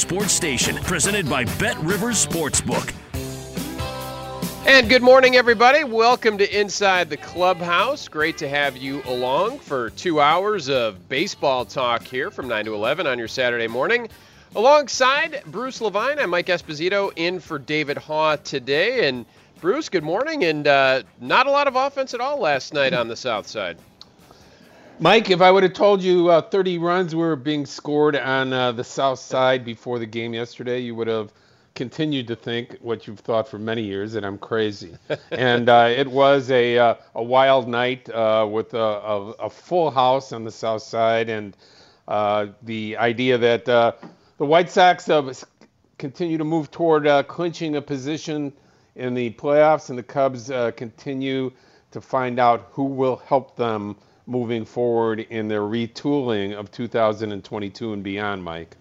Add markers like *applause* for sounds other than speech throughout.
sports station presented by BetRivers Sportsbook. And good morning, everybody. Welcome to Inside the Clubhouse. Great to have you along for two hours of baseball talk here from 9 to 11 on your Saturday morning. Alongside Bruce Levine, I'm Mike Esposito in for David Haugh today. And Bruce, good morning. And uh, not a lot of offense at all last night on the South Side. Mike, if I would have told you uh, 30 runs were being scored on uh, the South Side before the game yesterday, you would have continued to think what you've thought for many years that I'm crazy. and uh, it was a uh, a wild night uh, with a, a, a, full house on the South Side, and uh, the idea that the White Sox continue to move toward clinching a position in the playoffs, and the Cubs continue to find out who will help them moving forward in their retooling of 2022 and beyond, Mike.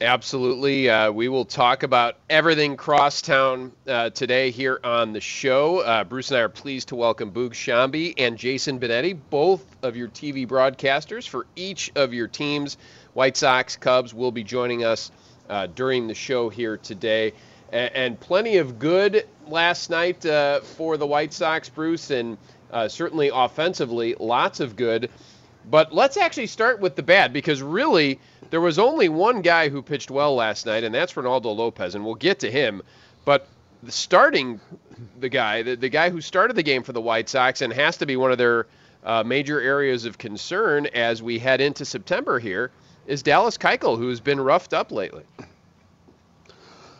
Absolutely. Uh, we will talk about everything crosstown uh, today here on the show. Uh, Bruce and I are pleased to welcome Boog Sciambi and Jason Benetti, both of your TV broadcasters for each of your teams. White Sox, Cubs will be joining us uh, during the show here today. And, and plenty of good last night uh, for the White Sox, Bruce. And uh, certainly offensively, lots of good. But let's actually start with the bad because really there was only one guy who pitched well last night, and that's Reynaldo Lopez, and we'll get to him. But the starting the guy, the, the guy who started the game for the White Sox and has to be one of their uh, major areas of concern as we head into September here, is Dallas Keuchel, who's been roughed up lately.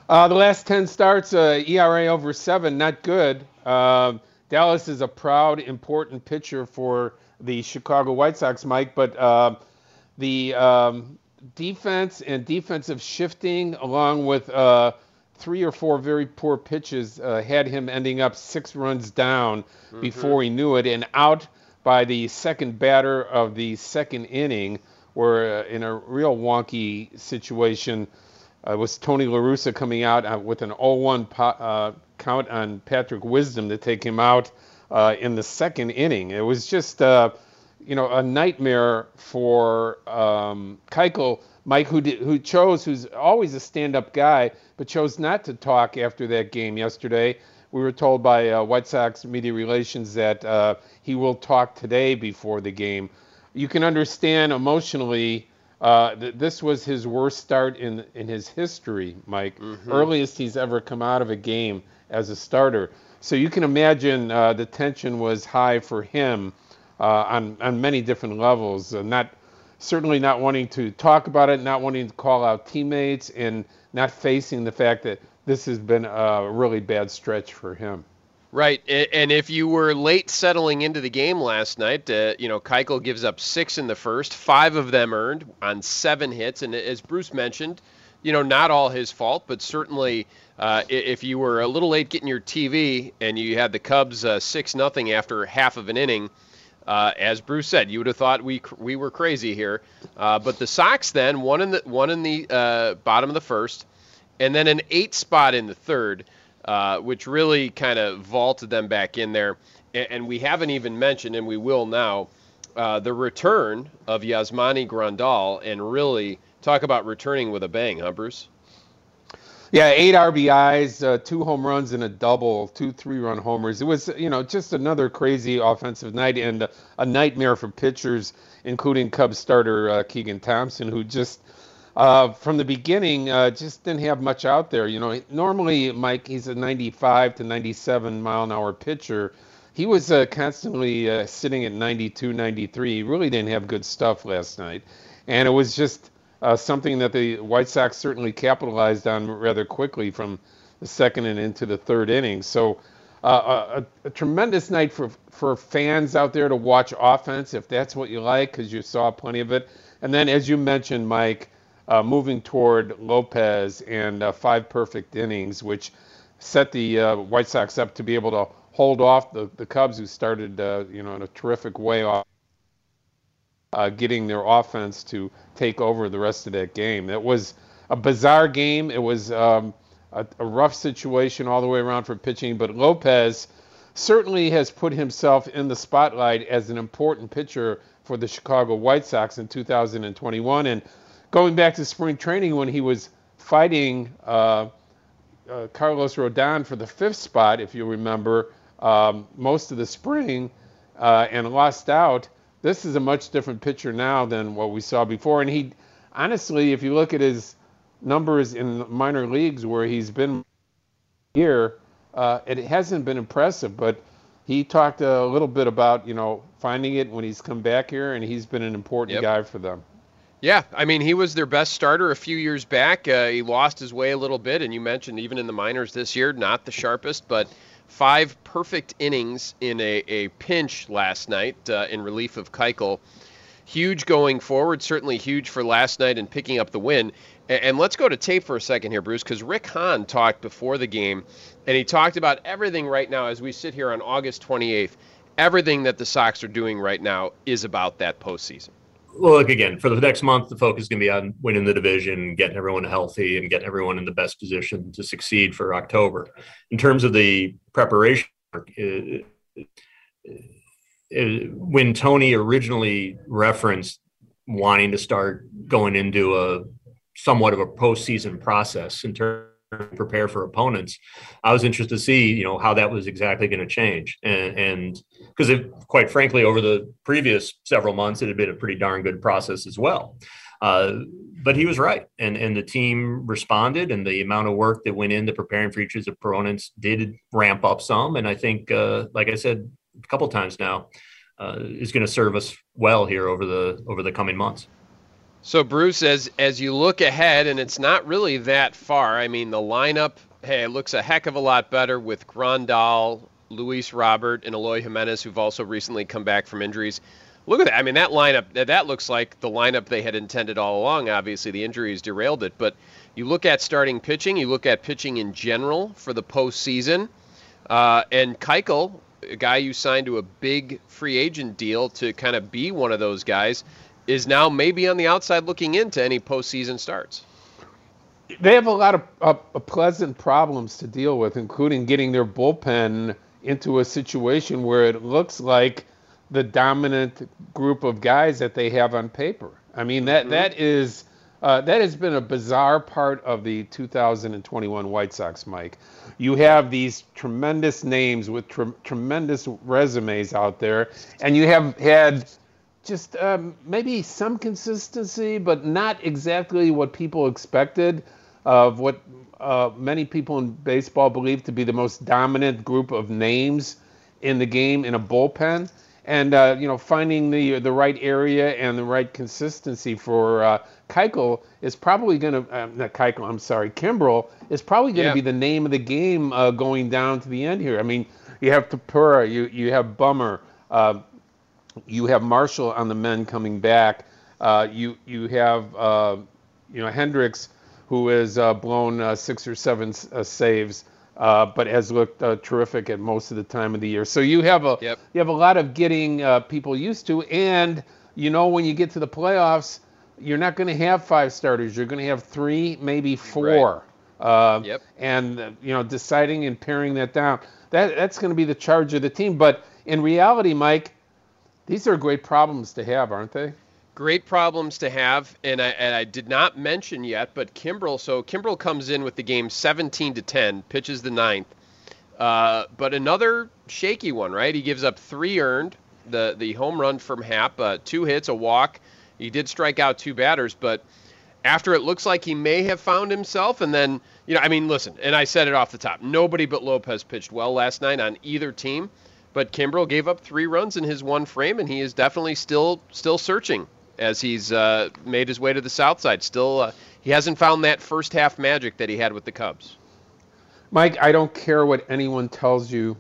Uh, the last 10 starts, uh, ERA over seven, not good. Uh, Dallas is a proud, important pitcher for the Chicago White Sox, Mike, but uh, the um, defense and defensive shifting, along with uh, three or four very poor pitches, uh, had him ending up six runs down mm-hmm. before he knew it and out by the second batter of the second inning. Where uh, in a real wonky situation uh, was Tony La Russa coming out uh, with an 0-1 po- count on Patrick Wisdom to take him out uh, in the second inning. It was just, uh, you know, a nightmare for um, Keuchel, Mike, who did, who chose, who's always a stand-up guy, but chose not to talk after that game yesterday. We were told by uh, White Sox media relations that uh, he will talk today before the game. You can understand emotionally. Uh, th- this was his worst start in in his history, Mike. Mm-hmm. Earliest he's ever come out of a game as a starter. So you can imagine uh, the tension was high for him uh, on on many different levels. Uh, not certainly not wanting to talk about it, not wanting to call out teammates, and not facing the fact that this has been a really bad stretch for him. Right, and if you were late settling into the game last night, uh, you know Keuchel gives up six in the first, five of them earned on seven hits, and as Bruce mentioned, you know not all his fault, but certainly uh, if you were a little late getting your TV and you had the Cubs uh, six nothing after half of an inning, Uh, as Bruce said, you would have thought we we were crazy here, uh, but the Sox then one in the one in the uh, bottom of the first, and then an eight spot in the third, uh, which really kind of vaulted them back in there. And, and, we haven't even mentioned, and we will now, uh, the return of Yasmani Grandal, and really talk about returning with a bang, huh, Bruce? Yeah, eight RBIs, uh, two home runs, and a double, two three-run homers. It was, you know, just another crazy offensive night and a, nightmare for pitchers, including Cubs starter uh, Keegan Thompson, who just uh, from the beginning uh, just didn't have much out there. You know, normally Mike, he's a 95 to 97 mile an hour pitcher. He was uh, constantly uh, sitting at 92, 93. He really didn't have good stuff last night, and it was just uh, something that the White Sox certainly capitalized on rather quickly from the second and into the third inning. So uh, a, a, tremendous night for for fans out there to watch offense if that's what you like because you saw plenty of it. And then as you mentioned, Mike, uh, moving toward Lopez and uh, five perfect innings, which set the uh, White Sox up to be able to hold off the, the Cubs, who started uh, you know in a terrific way off uh, getting their offense to take over the rest of that game. It was a bizarre game. It was um, a, a, rough situation all the way around for pitching, but Lopez certainly has put himself in the spotlight as an important pitcher for the Chicago White Sox in 2021. And going back to spring training when he was fighting uh, uh, Carlos Rodon for the fifth spot, if you remember, um, most of the spring uh, and lost out this is a much different picture now than what we saw before. And he, honestly, if you look at his numbers in minor leagues where he's been here, uh, it hasn't been impressive. But he talked a little bit about you know finding it when he's come back here, and he's been an important yep. guy for them. Yeah, I mean, he was their best starter a few years back. Uh, he lost his way a little bit, and you mentioned even in the minors this year, not the sharpest, but five perfect innings in a, a pinch last night uh, in relief of Keuchel. Huge going forward, certainly huge for last night and picking up the win. And, let's go to tape for a second here, Bruce, because Rick Hahn talked before the game, and he talked about everything right now as we sit here on August 28th. Everything that the Sox are doing right now is about that postseason look again for the next month. The focus is going to be on winning the division, getting everyone healthy, and getting everyone in the best position to succeed for October. In terms of the preparation, it, it, when Tony originally referenced wanting to start going into a somewhat of a postseason process in terms prepare for opponents. I was interested to see, you know, how that was exactly going to change. And because quite frankly, over the previous several months, it had been a pretty darn good process as well. Uh, but he was right, and and the team responded, and the amount of work that went into preparing for each of the opponents did ramp up some. And I think, uh, like I said a couple times now, uh, is going to serve us well here over the over the coming months. So Bruce, as as you look ahead, and it's not really that far. I mean, the lineup, hey, it looks a heck of a lot better with Grandal, Luis Robert, and Eloy Jimenez, who've also recently come back from injuries. Look at that. I mean, that lineup, that looks like the lineup they had intended all along. Obviously, the injuries derailed it, but you look at starting pitching, you look at pitching in general for the postseason, uh, and Keuchel, a guy you signed to a big free agent deal to kind of be one of those guys is now maybe on the outside looking into any postseason starts. They have a lot of uh, pleasant problems to deal with, including getting their bullpen into a situation where it looks like the dominant group of guys that they have on paper. I mean that mm-hmm. that is uh, that has been a bizarre part of the 2021 White Sox, Mike. You have these tremendous names with tre- tremendous resumes out there, and you have had just um, maybe some consistency, but not exactly what people expected of what uh, many people in baseball believe to be the most dominant group of names in the game in a bullpen. And uh, you know, finding the the right area and the right consistency for uh, Keuchel is probably going to uh, not Keuchel. I'm sorry, Kimbrel is probably going to yeah. be the name of the game uh, going down to the end here. I mean, you have Tepera, you you have Bummer. Uh, you have Marshall on the men coming back. Uh, you you have uh, you know Hendriks who has uh, blown uh, six or seven uh, saves uh, but has looked uh, terrific at most of the time of the year. So you have a Yep. you have a lot of getting uh, people used to, and you know when you get to the playoffs, you're not going to have five starters. You're going to have three, maybe four. Uh, Yep. And you know deciding and paring that down. That that's going to be the charge of the team. But in reality, Mike, these are great problems to have, aren't they? Great problems to have, and I, and I did not mention yet, but Kimbrel. So Kimbrel comes in with the game 17 to 10, pitches the ninth, uh, but another shaky one, right? He gives up three earned, the the home run from Happ, uh, two hits, a walk. He did strike out two batters, but after it looks like he may have found himself, and then you know, I mean, listen, and I said it off the top, nobody but Lopez pitched well last night on either team. But Kimbrel gave up three runs in his one frame, and he is definitely still still searching as he's uh, made his way to the south side. Still, uh, he hasn't found that first half magic that he had with the Cubs. Mike, I don't care what anyone tells you.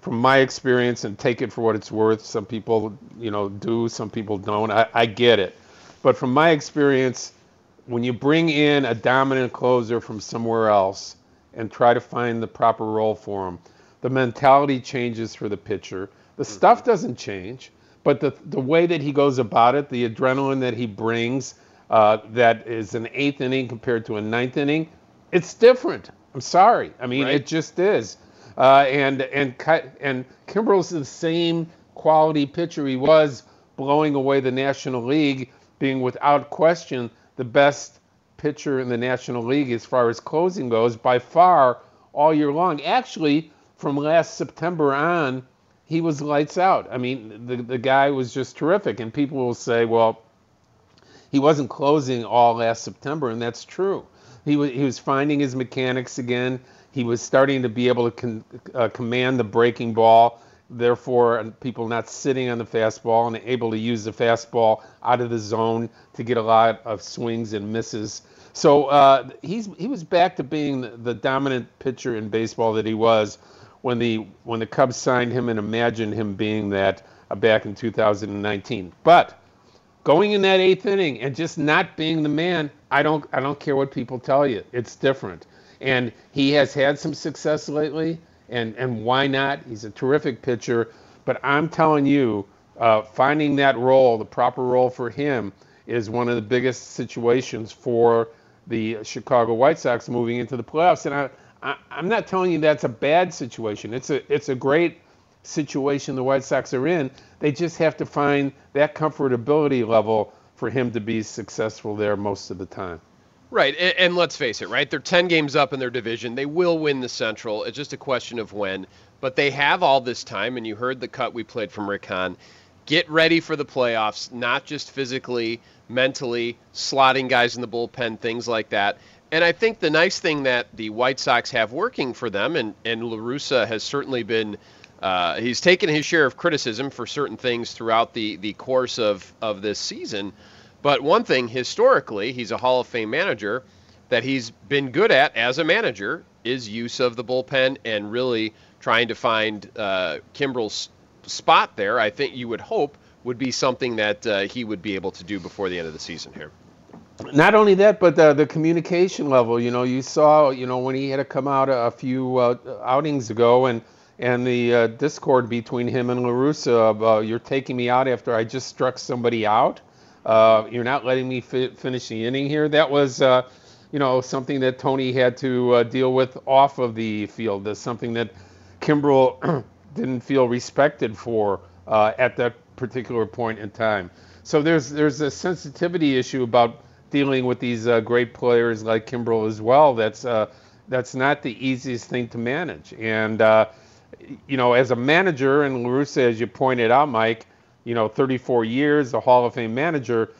From my experience, and take it for what it's worth. Some people, you know, do. Some people don't. I, I get it. But from my experience, when you bring in a dominant closer from somewhere else and try to find the proper role for him, the mentality changes for the pitcher. The stuff doesn't change, but the the way that he goes about it, the adrenaline that he brings, uh, that is an eighth inning compared to a ninth inning, it's different. I'm sorry. I mean, Right. it just is. Uh, and and and Kimbrel's the same quality pitcher he was blowing away the National League, being without question the best pitcher in the National League as far as closing goes by far all year long. Actually, from last September on, he was lights out. I mean, the the guy was just terrific. And people will say, well, he wasn't closing all last September, and that's true. He was he was finding his mechanics again. He was starting to be able to con, uh, command the breaking ball. Therefore, and people not sitting on the fastball and able to use the fastball out of the zone to get a lot of swings and misses. So uh, he's he was back to being the dominant pitcher in baseball that he was when the when the Cubs signed him and imagined him being that uh, back in 2019. But going in that eighth inning and just not being the man, I don't I don't care what people tell you. It's different. And he has had some success lately, and and why not? He's a terrific pitcher. But I'm telling you, uh, finding that role, the proper role for him, is one of the biggest situations for the Chicago White Sox moving into the playoffs. And I, I I'm not telling you that's a bad situation. It's a it's a great situation the White Sox are in. They just have to find that comfortability level for him to be successful there most of the time. Right, and, and let's face it, right? They're 10 games up in their division. They will win the Central. It's just a question of when. But they have all this time, and you heard the cut we played from Rick Hahn. Get ready for the playoffs, not just physically, mentally, slotting guys in the bullpen, things like that. And I think the nice thing that the White Sox have working for them, and, and La Russa has certainly been, uh, he's taken his share of criticism for certain things throughout the, the course of, of this season. But one thing, historically, he's a Hall of Fame manager that he's been good at as a manager is use of the bullpen and really trying to find uh, Kimbrel's spot there. I think you would hope would be something that uh, he would be able to do before the end of the season here. Not only that, but the, the communication level. You know, you saw, you know, when he had to come out a, a few uh, outings ago, and and the uh, discord between him and La Russa uh, you're taking me out after I just struck somebody out. Uh, you're not letting me fi- finish the inning here. That was, uh, you know, something that Tony had to uh, deal with off of the field. That's something that Kimbrel *clears throat* didn't feel respected for at that particular point in time. So there's there's a sensitivity issue about dealing with these uh, great players like Kimbrel as well. That's uh, that's not the easiest thing to manage. And uh, you know, as a manager, and La Russa, as you pointed out, Mike, you know, 34 years, a Hall of Fame manager.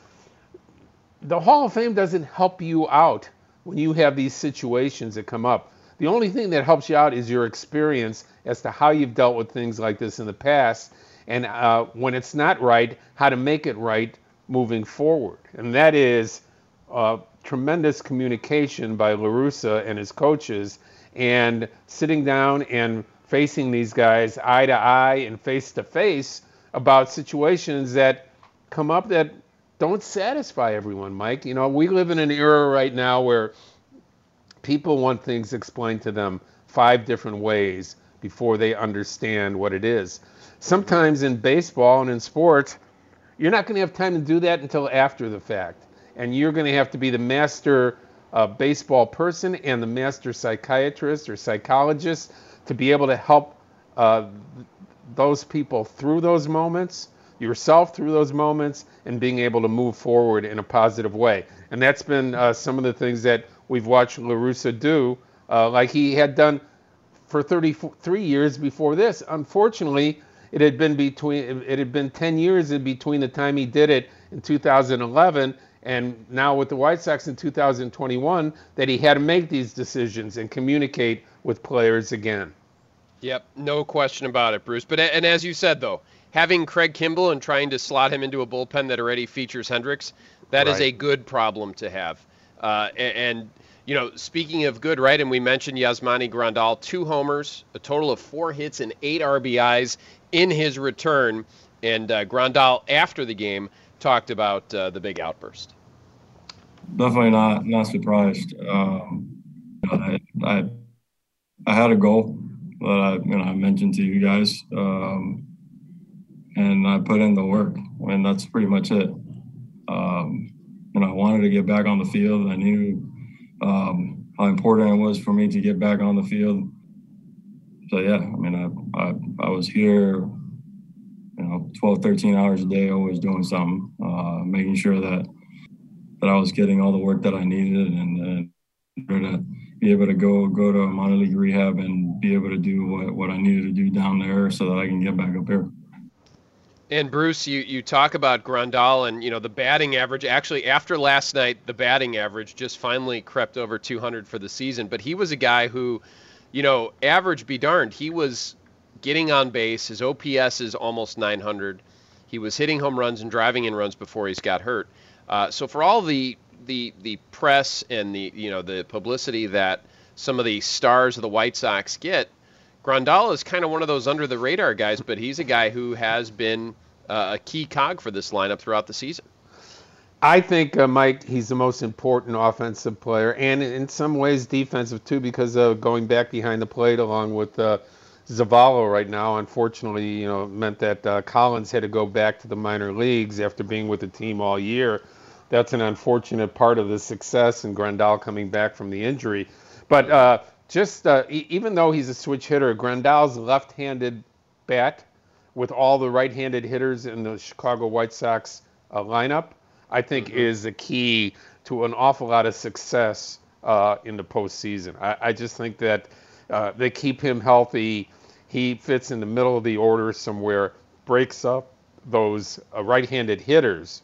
The Hall of Fame doesn't help you out when you have these situations that come up. The only thing that helps you out is your experience as to how you've dealt with things like this in the past, and uh, when it's not right, how to make it right moving forward. And that is uh, tremendous communication by La Russa and his coaches, and sitting down and facing these guys eye to eye and face to face about situations that come up that don't satisfy everyone, Mike. You know, we live in an era right now where people want things explained to them five different ways before they understand what it is. Sometimes in baseball and in sports, you're not going to have time to do that until after the fact. And you're going to have to be the master uh, baseball person and the master psychiatrist or psychologist to be able to help uh, those people through those moments, yourself through those moments, and being able to move forward in a positive way. And that's been uh, some of the things that we've watched La Russa do, uh, like he had done for 33 years before this. Unfortunately, it had been between it had been 10 years in between the time he did it in 2011 and now with the White Sox in 2021 that he had to make these decisions and communicate with players again. Yep, no question about it, Bruce. But and as you said though, having Craig Kimbrel and trying to slot him into a bullpen that already features Hendriks, that right. is a good problem to have. Uh, and, and, you know, speaking of good, right? And we mentioned Yasmani Grandal, two homers, a total of four hits and eight RBIs in his return. And uh, Grandal, after the game, talked about uh, the big outburst. Definitely not not surprised. Um, I, I, I had a goal that I you know I mentioned to you guys, um, and I put in the work, and that's pretty much it. Um, and I wanted to get back on the field. I knew um, how important it was for me to get back on the field. So yeah, I mean, I I, I was here, you know, 12, 13 hours a day, always doing something, uh, making sure that that I was getting all the work that I needed and, uh, to be able to go go to minor league rehab and be able to do what, what I needed to do down there so that I can get back up here. And Bruce, you, you talk about Grandal and you know the batting average. Actually, after last night, the batting average just finally crept over 200 for the season. But he was a guy who, you know, average be darned, he was getting on base. His OPS is almost 900. He was hitting home runs and driving in runs before he's got hurt. Uh, so for all the the the press and the you know the publicity that some of the stars of the White Sox get, Grandal is kind of one of those under the radar guys, but he's a guy who has been uh, a key cog for this lineup throughout the season. I think uh, Mike, he's the most important offensive player, and in some ways defensive too, because of going back behind the plate along with uh, Zavala right now. Unfortunately, you know, meant that uh, Collins had to go back to the minor leagues after being with the team all year. That's an unfortunate part of the success and Grandal coming back from the injury. But uh, just uh, e- even though he's a switch hitter, Grandal's left-handed bat with all the right-handed hitters in the Chicago White Sox uh, lineup, I think mm-hmm. is the key to an awful lot of success uh, in the postseason. I, I just think that uh, they keep him healthy. He fits in the middle of the order somewhere, breaks up those uh, right-handed hitters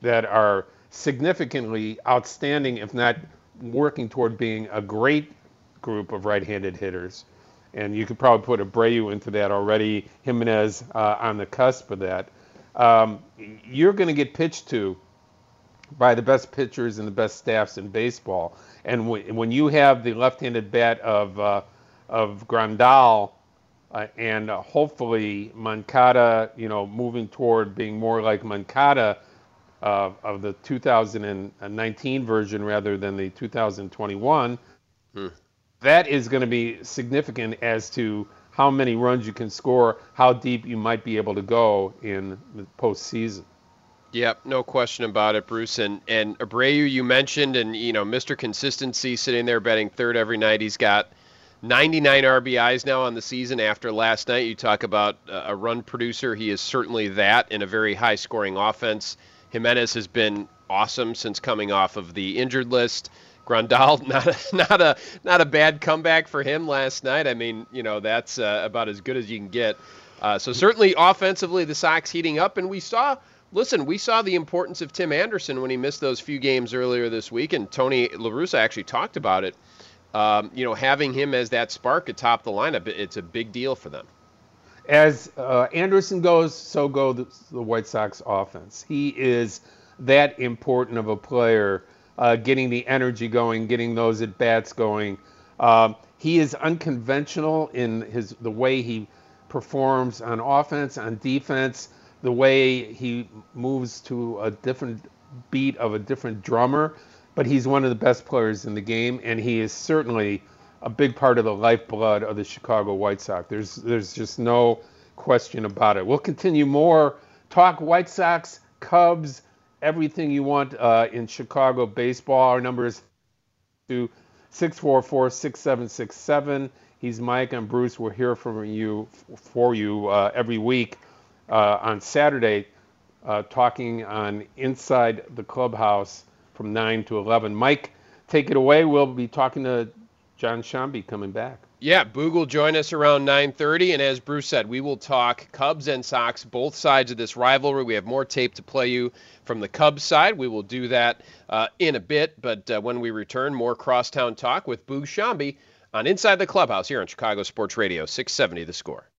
that are significantly outstanding, if not working toward being a great group of right-handed hitters. And you could probably put Abreu into that already, Jimenez uh, on the cusp of that. Um, you're going to get pitched to by the best pitchers and the best staffs in baseball. And w- when you have the left-handed bat of uh, of Grandal uh, and uh, hopefully Moncada, you know, moving toward being more like Moncada uh, of the 2019 version rather than the 2021. Hmm that is going to be significant as to how many runs you can score, how deep you might be able to go in the postseason. Yep, no question about it, Bruce. And and Abreu, you mentioned, and you know, Mr. Consistency sitting there betting third every night. He's got 99 RBIs now on the season after last night. You talk about a run producer. He is certainly that in a very high scoring offense. Jimenez has been awesome since coming off of the injured list. Grandal, *laughs* not a, not a not a bad comeback for him last night. I mean, you know, that's uh, about as good as you can get. Uh, so certainly offensively, the Sox heating up, and we saw. Listen, we saw the importance of Tim Anderson when he missed those few games earlier this week, and Tony La Russa actually talked about it. Um, you know, having him as that spark atop the lineup, it's a big deal for them. As uh, Anderson goes, so go the, the White Sox offense. He is that important of a player uh, getting the energy going, getting those at bats going. Um, he is unconventional in his the way he performs on offense, on defense, the way he moves to a different beat of a different drummer. But he's one of the best players in the game, and he is certainly a big part of the lifeblood of the Chicago White Sox. There's there's just no question about it. We'll continue more talk White Sox, Cubs, everything you want uh, in Chicago baseball. Our number is to 644-6767. He's Mike and Bruce. We'll hear from you for you uh, every week uh, on Saturday, uh, talking on Inside the Clubhouse from 9 to 11. Mike, take it away. We'll be talking to John Sciambi coming back. Yeah, Boog will join us around 9:30, and as Bruce said, we will talk Cubs and Sox, both sides of this rivalry. We have more tape to play you from the Cubs side. We will do that uh, in a bit, but uh, when we return, more crosstown talk with Boog Sciambi on Inside the Clubhouse here on Chicago Sports Radio 670 The Score.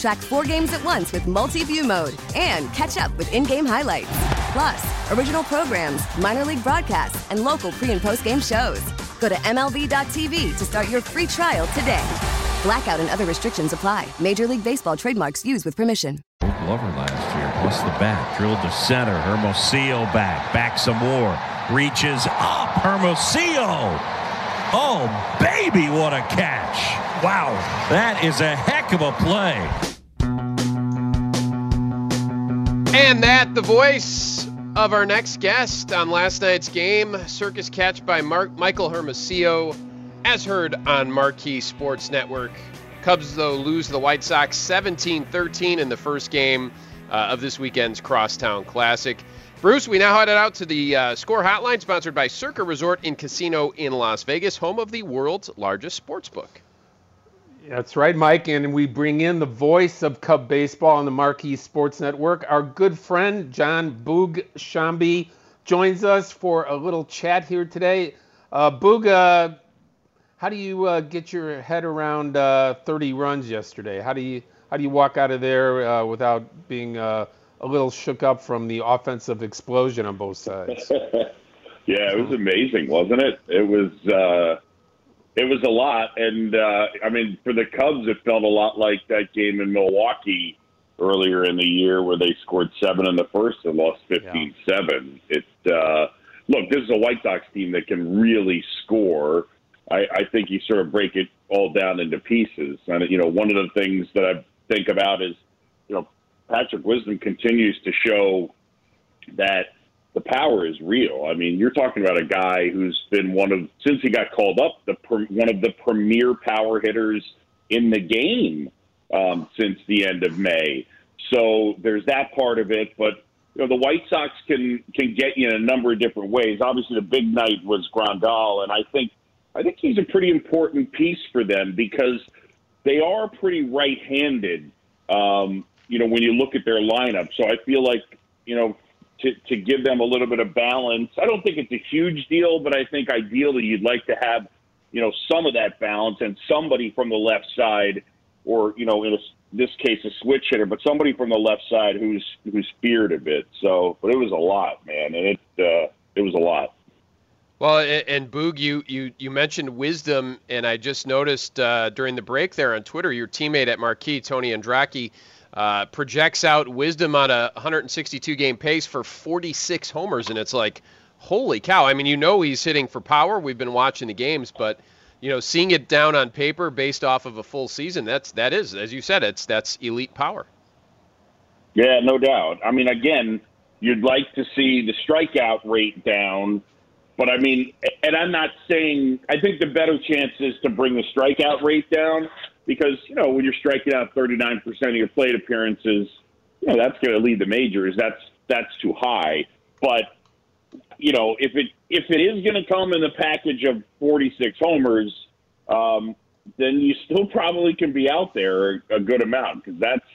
Track four games at once with multi-view mode and catch up with in-game highlights. Plus, original programs, minor league broadcasts, and local pre- and post-game shows. Go to MLB.tv to start your free trial today. Blackout and other restrictions apply. Major League Baseball trademarks used with permission. Glover last year, plus the bat, drilled to center. Hermosillo back, back some more, reaches up. Hermosillo. Oh, baby, what a catch! Wow, that is a heck of a play. And that, the voice of our next guest on last night's game, circus catch by Mark, Michael Hermosillo, as heard on Marquee Sports Network. Cubs, though, lose the White Sox 17 13 in the first game uh, of this weekend's Crosstown Classic. Bruce, we now headed out to the uh, score hotline sponsored by Circa Resort and Casino in Las Vegas, home of the world's largest sports book. That's right, Mike. And we bring in the voice of Cub baseball on the Marquee Sports Network. Our good friend John Boog Sciambi joins us for a little chat here today. Uh, Boog, uh, how do you uh, get your head around uh, 30 runs yesterday? How do you how do you walk out of there uh, without being uh, a little shook up from the offensive explosion on both sides? *laughs* yeah, it was amazing, wasn't it? It was it was a lot, and uh, I mean, for the Cubs, it felt a lot like that game in Milwaukee earlier in the year where they scored seven in the first and lost 15-7. Yeah. It uh, look, this is a White Sox team that can really score. I, I think you sort of break it all down into pieces, and you know, one of the things that I think about is, you know, Patrick Wisdom continues to show that the power is real. I mean, you're talking about a guy who's been one of since he got called up, the one of the premier power hitters in the game um, since the end of May. So there's that part of it, but you know the White Sox can can get you in a number of different ways. Obviously, the big night was Grandal, and I think I think he's a pretty important piece for them because they are pretty right-handed. Um, you know, when you look at their lineup, so I feel like you know to, to give them a little bit of balance. I don't think it's a huge deal, but I think ideally you'd like to have, you know, some of that balance and somebody from the left side, or you know, in a, this case, a switch hitter, but somebody from the left side who's who's feared a bit. So, but it was a lot, man, and it uh, it was a lot. Well, and Boog, you, you, you mentioned wisdom, and I just noticed uh, during the break there on Twitter, your teammate at Marquee, Tony Andracki, uh, projects out Wisdom on a 162 game pace for 46 homers, and it's like, holy cow! I mean, you know he's hitting for power. We've been watching the games, but you know, seeing it down on paper based off of a full season, that's that is, as you said, it's that's elite power. Yeah, no doubt. I mean, again, you'd like to see the strikeout rate down, but I mean, and I'm not saying I think the better chance is to bring the strikeout rate down because you know when you're striking out 39% of your plate appearances, you know that's going to lead the majors. That's that's too high. But you know, if it if it is going to come in the package of 46 homers, um, then you still probably can be out there a good amount because that's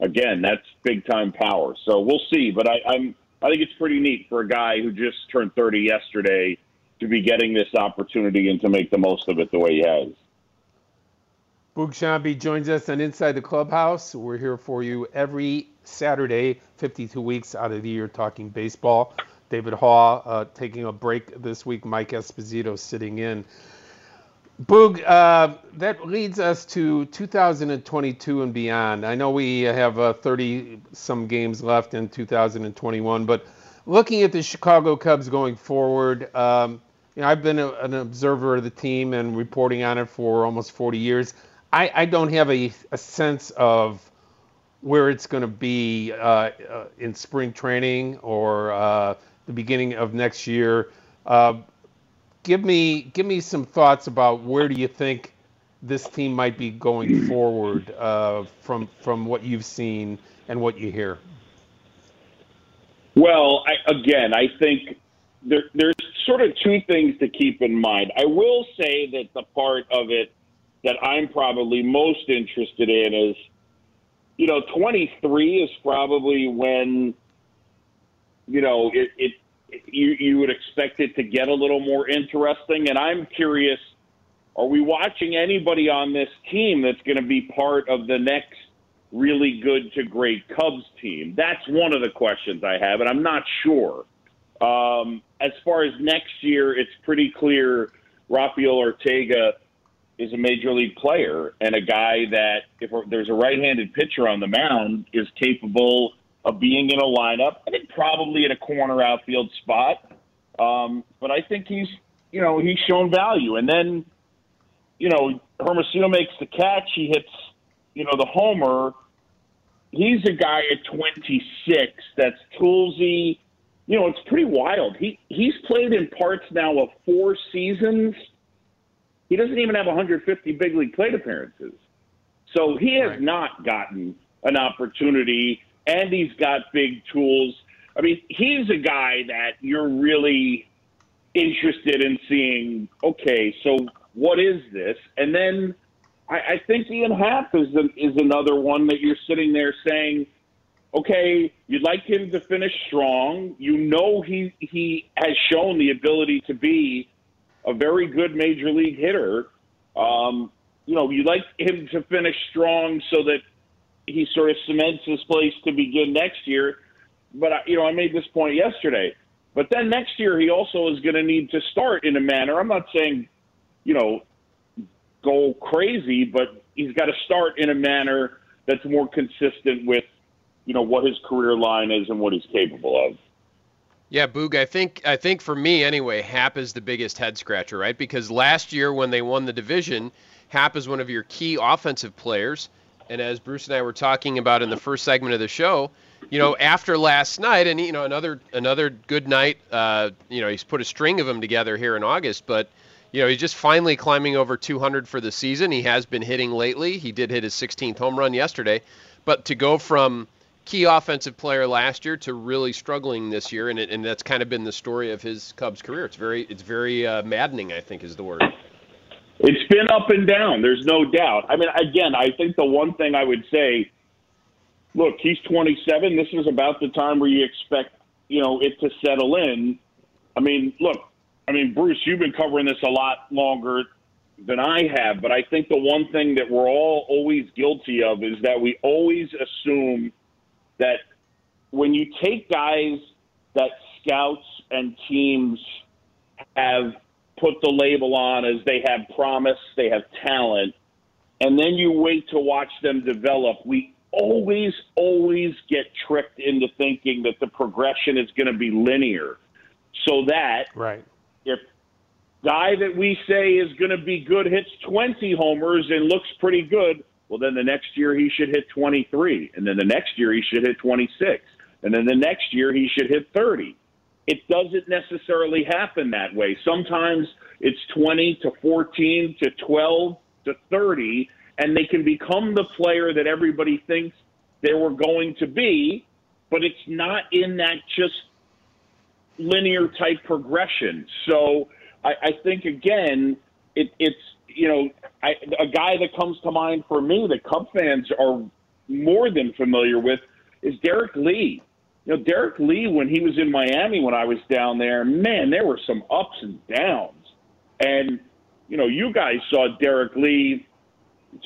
again that's big time power. So we'll see. But I, I'm I think it's pretty neat for a guy who just turned 30 yesterday to be getting this opportunity and to make the most of it the way he has. Boog Sciambi joins us on Inside the Clubhouse. We're here for you every Saturday, 52 weeks out of the year, talking baseball. David Haugh uh, taking a break this week. Mike Esposito sitting in. Boog, uh, that leads us to 2022 and beyond. I know we have uh, 30 some games left in 2021, but looking at the Chicago Cubs going forward, um, you know, I've been a, an observer of the team and reporting on it for almost 40 years. I, I don't have a, a, sense of where it's going to be uh, uh, in spring training or uh, the beginning of next year. Uh, give me give me some thoughts about where do you think this team might be going *clears throat* forward uh, from from what you've seen and what you hear. Well, I, again, I think there, there's sort of two things to keep in mind. I will say that the part of it that I'm probably most interested in is, you know, 23 is probably when, you know, it, it you you would expect it to get a little more interesting. And I'm curious, are we watching anybody on this team that's going to be part of the next really good to great Cubs team? That's one of the questions I have, and I'm not sure. Um, as far as next year, it's pretty clear Rafael Ortega is a major league player and a guy that, if there's a right-handed pitcher on the mound, is capable of being in a lineup. I think probably in a corner outfield spot. Um, but I think he's, you know, he's shown value. And then, you know, Hermosillo makes the catch. He hits, you know, the homer. He's a guy at 26 that's toolsy. You know, it's pretty wild. He he's played in parts now of four seasons. He doesn't even have 150 big league plate appearances. So he has right. not gotten an opportunity and he's got big tools. I mean, he's a guy that you're really interested in seeing. Okay, so what is this? And then I, I think Ian Happ is an, is another one that you're sitting there saying, okay, you'd like him to finish strong. You know he he has shown the ability to be a very good major league hitter. Um, you know, you'd like him to finish strong so that he sort of cements his place to begin next year. But you know, I made this point yesterday. But then next year, he also is going to need to start in a manner. I'm not saying, you know, go crazy, but he's got to start in a manner that's more consistent with, you know, what his career line is and what he's capable of. Yeah, Boog, I think I think for me anyway, Happ is the biggest head scratcher, right? Because last year when they won the division, Happ is one of your key offensive players. And as Bruce and I were talking about in the first segment of the show, you know, after last night, and you know, another another good night. Uh, you know, he's put a string of them together here in August, but you know, he's just finally climbing over 200 for the season. He has been hitting lately. He did hit his 16th home run yesterday, but to go from key offensive player last year to really struggling this year, and, it, and that's kind of been the story of his Cubs career. It's very it's very uh, maddening, I think, is the word. It's been up and down. There's no doubt. I mean, again, I think the one thing I would say, look, he's 27. This is about the time where you expect, you know, it to settle in. I mean, look, I mean, Bruce, you've been covering this a lot longer than I have, but I think the one thing that we're all always guilty of is that we always assume when you take guys that scouts and teams have put the label on as they have promise, they have talent, and then you wait to watch them develop. We always, always get tricked into thinking that the progression is going to be linear. So that right. if guy that we say is going to be good hits 20 homers and looks pretty good. Well, then the next year he should hit 23, and then the next year he should hit 26, and then the next year he should hit 30. It doesn't necessarily happen that way. Sometimes it's 20 to 14 to 12 to 30, and they can become the player that everybody thinks they were going to be, but it's not in that just linear type progression. So I, I think again, it, it's you know I, a guy that comes to mind for me that Cub fans are more than familiar with is Derrek Lee. You know, Derrek Lee when he was in Miami when I was down there, man, there were some ups and downs. And you know, you guys saw Derrek Lee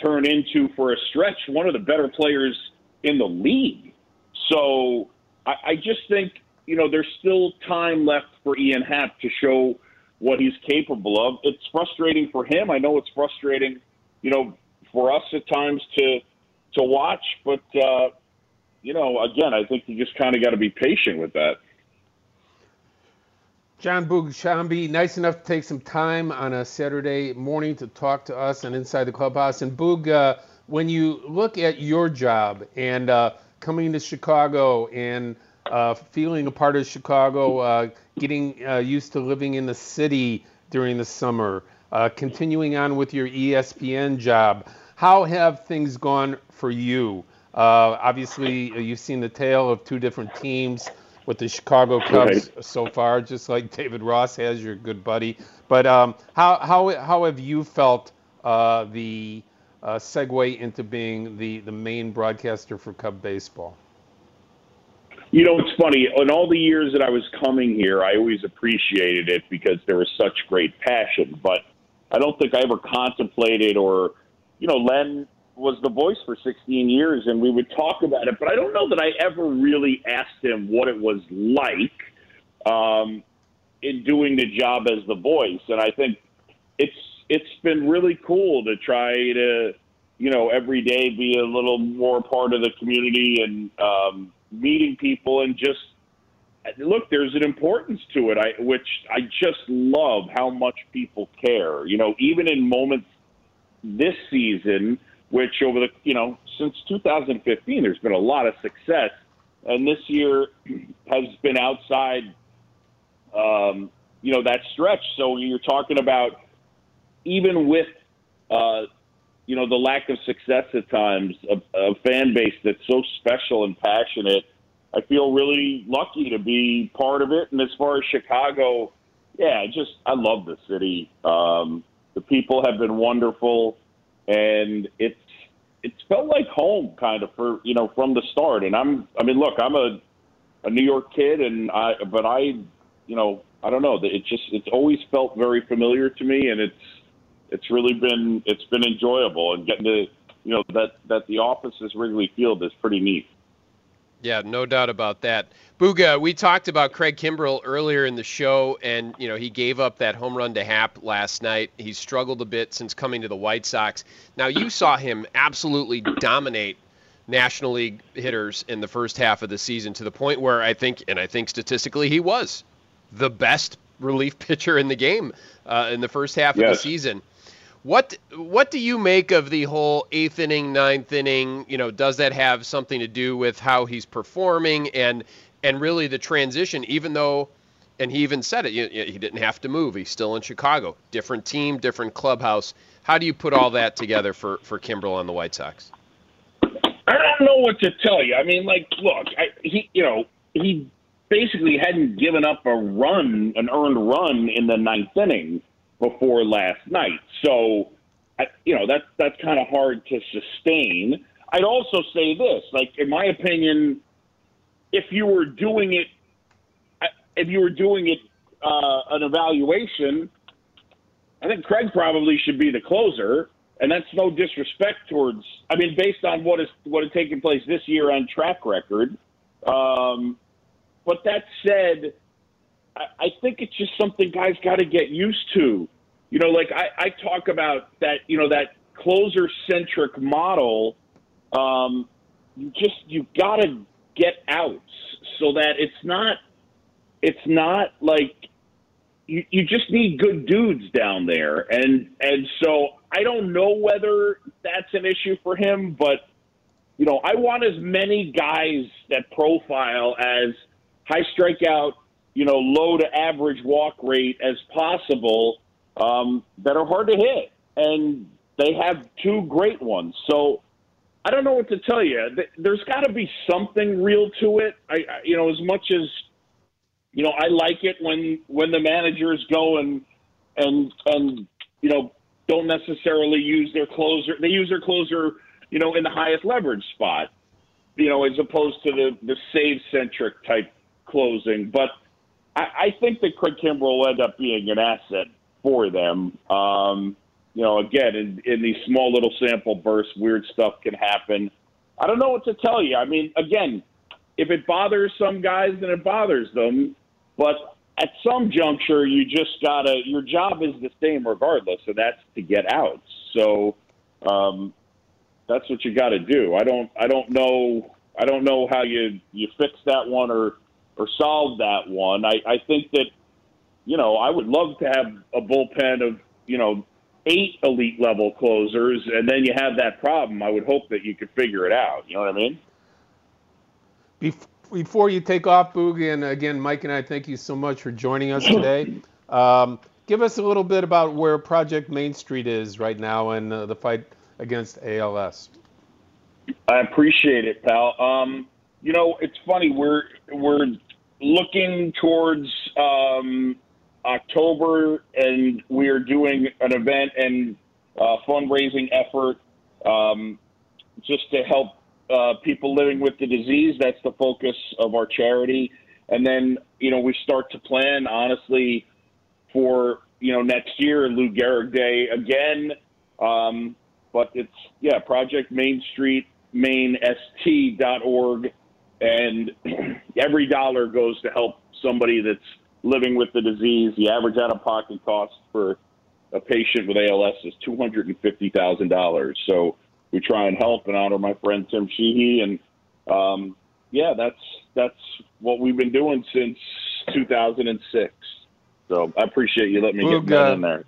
turn into for a stretch one of the better players in the league. So I, I just think you know there's still time left for Ian Happ to show what he's capable of. It's frustrating for him. I know it's frustrating, you know, for us at times to to watch, but uh, you know, again, I think you just kind of got to be patient with that. Jon Boog Sciambi, nice enough to take some time on a Saturday morning to talk to us and Inside the Clubhouse. And Boog, uh, when you look at your job and uh, coming to Chicago and uh, feeling a part of Chicago, uh, getting uh, used to living in the city during the summer, uh, continuing on with your ESPN job, how have things gone for you? Obviously, you've seen the tale of two different teams with the Chicago Cubs right. so far, just like David Ross has, your good buddy. But um, how how how have you felt uh, the uh, segue into being the the main broadcaster for Cub baseball? You know, it's funny. In all the years that I was coming here, I always appreciated it because there was such great passion. But I don't think I ever contemplated or, you know, Len was the voice for 16 years, and we would talk about it. But I don't know that I ever really asked him what it was like um, in doing the job as the voice. And I think it's it's been really cool to try to, you know, every day be a little more part of the community and um, meeting people and just look. There's an importance to it, I, which I just love how much people care. You know, even in moments this season which over the you know since 2015 there's been a lot of success, and this year has been outside um, you know that stretch. So you're talking about even with uh, you know the lack of success at times, a, a fan base that's so special and passionate. I feel really lucky to be part of it. And as far as Chicago, yeah, just I love the city. Um, the people have been wonderful and it's it's felt like home kind of for you know from the start. And I'm I mean, look, I'm a a New York kid, and I but I you know I don't know it just it's always felt very familiar to me, and it's it's really been it's been enjoyable and getting to you know that that the office is Wrigley Field is pretty neat. Yeah, no doubt about that. Booga, we talked about Craig Kimbrel earlier in the show, and you know he gave up that home run to Happ last night. He's struggled a bit since coming to the White Sox. Now you saw him absolutely dominate National League hitters in the first half of the season to the point where I think, and I think statistically, he was the best relief *laughs* pitcher in the game uh, in the first half yes. of the season. What what do you make of the whole eighth inning, ninth inning? You know, does that have something to do with how he's performing and and really the transition? Even though, and he even said it, he didn't have to move. He's still in Chicago, different team, different clubhouse. How do you put all that together for for Kimbrel on the White Sox? I don't know what to tell you. I mean, like, look, I, he, you know, he basically hadn't given up a run, an earned run in the ninth inning before last night. So, you know, that's that's kind of hard to sustain. I'd also say this, like in my opinion, if you were doing it, if you were doing it uh, an evaluation, I think Craig probably should be the closer, and that's no disrespect towards. I mean, based on what is what has taken place this year on track record. Um, but that said, I, think it's just something guys got to get used to. You know, like I, I talk about that, you know, that closer centric model. Um, you just you got to get outs so that it's not it's not like you, you just need good dudes down there, and and so I don't know whether that's an issue for him, but you know, I want as many guys that profile as high strikeout, you know, low to average walk rate as possible um, that are hard to hit, and they have two great ones. So I don't know what to tell you. There's got to be something real to it. I, you know, as much as you know, I like it when when the managers go and and and you know don't necessarily use their closer. They use their closer, you know, in the highest leverage spot, you know, as opposed to the the save centric type closing. But I, I think that Craig Kimbrel will end up being an asset for them. Um, you know, again, in, in these small little sample bursts, weird stuff can happen. I don't know what to tell you. I mean, again, if it bothers some guys, then it bothers them. But at some juncture, you just gotta. Your job is the same regardless, and that's to get out. So um, that's what you got to do. I don't. I don't know. I don't know how you you fix that one or or solve that one. I, I think that you know I would love to have a bullpen of you know eight elite level closers, and then you have that problem. I would hope that you could figure it out. You know what I mean? before you take off, Boogie, and again, Mike and I thank you so much for joining us today. *clears throat* Um, give us a little bit about where Project Main Street is right now and uh, the fight against ALS. I appreciate it, pal. Um, you know, it's funny. We're we're looking towards um, October, and we are doing an event and uh, fundraising effort um, just to help uh, people living with the disease. That's the focus of our charity. And then, you know, we start to plan, honestly, for, you know, next year, Lou Gehrig Day again. Um, but it's, yeah, Project Main Street, mainst.org. And *clears throat* every dollar goes to help somebody that's living with the disease. The average out of pocket cost for a patient with ALS is $250,000. So, we try and help and honor my friend Tim Sheehy. And um, yeah, that's that's what we've been doing since 2006. So I appreciate you letting me Boog, get that uh, in there.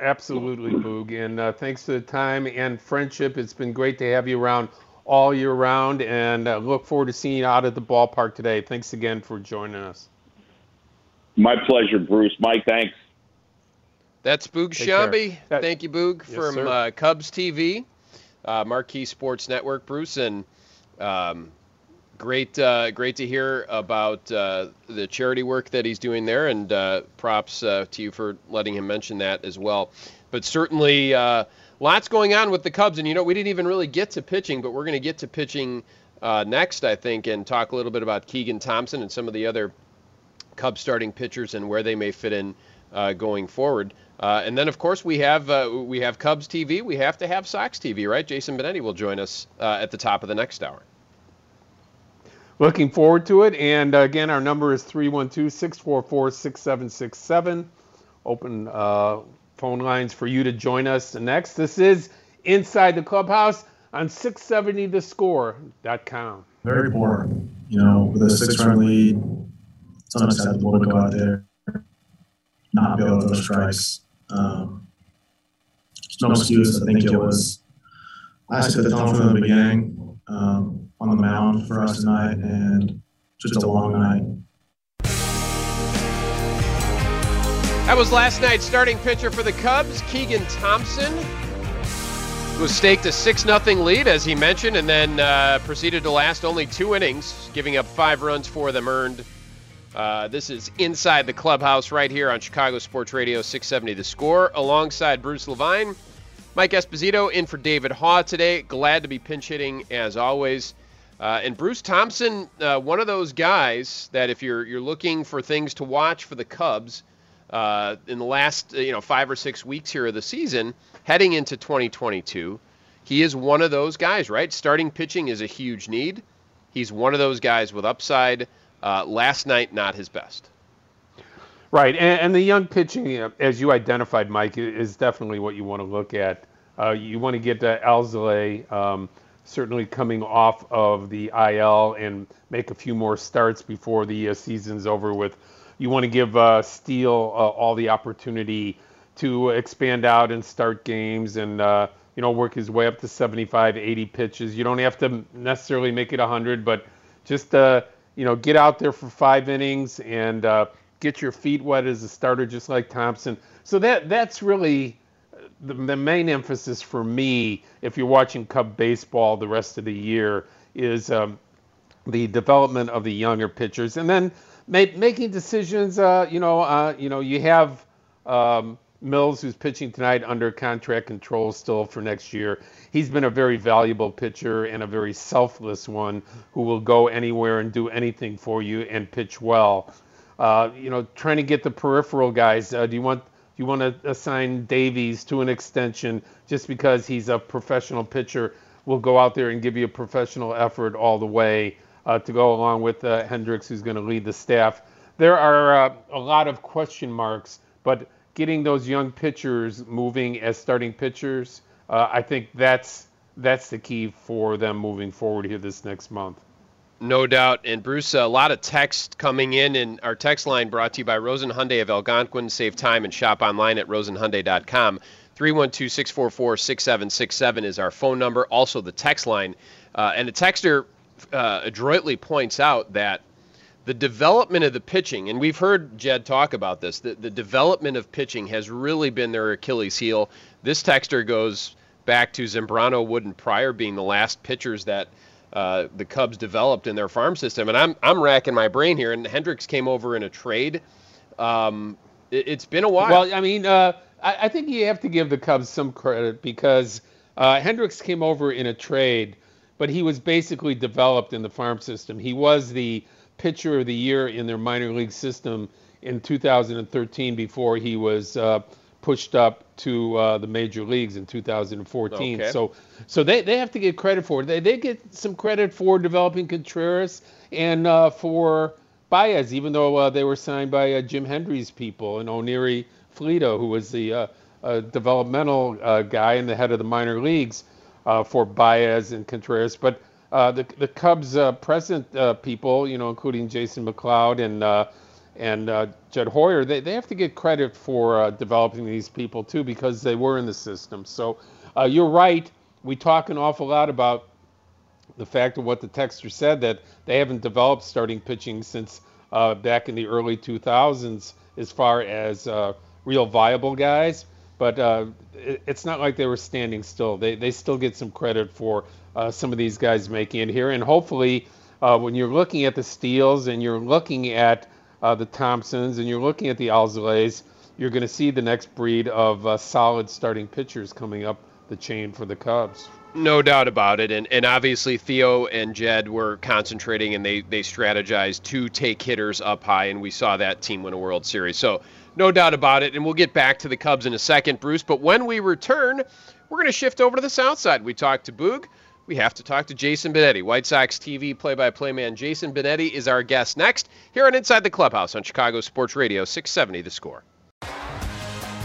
Absolutely, Boog. And uh, thanks for the time and friendship. It's been great to have you around all year round, and uh, look forward to seeing you out at the ballpark today. Thanks again for joining us. My pleasure, Bruce. Mike, thanks. That's Boog Sciambi. Thank you, Boog, yes, from uh, Cubs TV uh, Marquee Sports Network, Bruce, and um, great, uh, great to hear about uh, the charity work that he's doing there, and uh, props uh, to you for letting him mention that as well. But certainly, uh, lots going on with the Cubs, and you know, we didn't even really get to pitching, but we're going to get to pitching next, I think, and talk a little bit about Keegan Thompson and some of the other Cubs starting pitchers and where they may fit in going forward. Uh, and then, of course, we have uh, we have Cubs TV. We have to have Sox TV, right? Jason Benetti will join us uh, at the top of the next hour. Looking forward to it. And uh, again, our number is 312 644 6767. Open uh, phone lines for you to join us next. This is Inside the Clubhouse on 670thescore.com. Very poor. You know, with a six run lead, it's unacceptable to go out there, not be able to throw strikes um, no excuse. I think it was. I set the tone from the beginning um, on the mound for us tonight, and just a long night. That was last night's starting pitcher for the Cubs, Keegan Thompson. Was staked a 6 0 lead, as he mentioned, and then uh, proceeded to last only two innings, giving up five runs for them earned uh, this is Inside the Clubhouse right here on Chicago Sports Radio 670 The Score, alongside Bruce Levine. Mike Esposito in for David Haugh today. Glad to be pinch hitting as always. Uh, and Bruce Thompson, uh, one of those guys that if you're you're looking for things to watch for the Cubs uh, in the last you know five or six weeks here of the season, heading into 2022, he is one of those guys. Right, starting pitching is a huge need. He's one of those guys with upside. Uh, last night, not his best. Right, and, and, the young pitching, uh, as you identified, Mike, is definitely what you want to look at. Uh, you want to get uh, Alzolay um, certainly coming off of the IL and make a few more starts before the uh, season's over with you want to give uh, Steele uh, all the opportunity to expand out and start games and uh, you know work his way up to 75, 80 pitches. You don't have to necessarily make it 100, but just uh, you know get out there for five innings and uh, get your feet wet as a starter, just like Thompson. So that that's really the, the main emphasis for me, if you're watching Cub baseball the rest of the year, is um, the development of the younger pitchers, and then make, making decisions. Uh, you know, uh, you know, you have um, Mills who's pitching tonight under contract control still for next year. He's been a very valuable pitcher and a very selfless one who will go anywhere and do anything for you and pitch well. Uh, you know, trying to get the peripheral guys. Uh, do you want Do you want to assign Davies to an extension just because he's a professional pitcher? Will go out there and give you a professional effort all the way uh, to go along with uh, Hendricks, who's going to lead the staff. There are uh, a lot of question marks, but getting those young pitchers moving as starting pitchers, uh, I think that's that's the key for them moving forward here this next month. No doubt. And Bruce, a lot of text coming in, and our text line brought to you by Rosen Hyundai of Algonquin. Save time and shop online at rosenhyundai.com. 312 644 6767 is our phone number, also the text line. Uh, and the texter uh, adroitly points out that the development of the pitching, and we've heard Jed talk about this, the, the development of pitching has really been their Achilles heel. This texter goes back to Zambrano, Wood, and Prior being the last pitchers that uh, the Cubs developed in their farm system. And I'm I'm racking my brain here. And Hendricks came over in a trade. Um, it, has been a while. Well, I mean, uh, I, I, think you have to give the Cubs some credit because uh, Hendricks came over in a trade, but he was basically developed in the farm system. He was the pitcher of the year in their minor league system in 2013 before he was uh, pushed up to uh, the major leagues in 2014. Okay. So, so they, they have to get credit for it. They, they get some credit for developing Contreras and uh, for Baez, even though uh, they were signed by uh, Jim Hendry's people and Oneri Fleita, who was the uh, developmental uh, guy and the head of the minor leagues for Baez and Contreras. But the the Cubs' present people, you know, including Jason McLeod and and uh, Jed Hoyer, they, they have to get credit for uh, developing these people too because they were in the system. So uh, you're right. We talk an awful lot about the fact of what the texter said that they haven't developed starting pitching since uh, back in the early 2000s as far as uh, real viable guys. But uh, it, it's not like they were standing still. They, they still get some credit for some of these guys making it here. And hopefully, when you're looking at the Steeles and you're looking at uh, the Thompsons, and you're looking at the Alzolay's, you're going to see the next breed of uh, solid starting pitchers coming up the chain for the Cubs. No doubt about it, and and obviously Theo and Jed were concentrating and they they strategized to take hitters up high, and we saw that team win a World Series. So no doubt about it, and we'll get back to the Cubs in a second, Bruce. But when we return, we're going to shift over to the South Side. We talked to Boog we have to talk to Jason Benetti. White Sox TV play by play man Jason Benetti is our guest next here on Inside the Clubhouse on Chicago Sports Radio 670 The Score.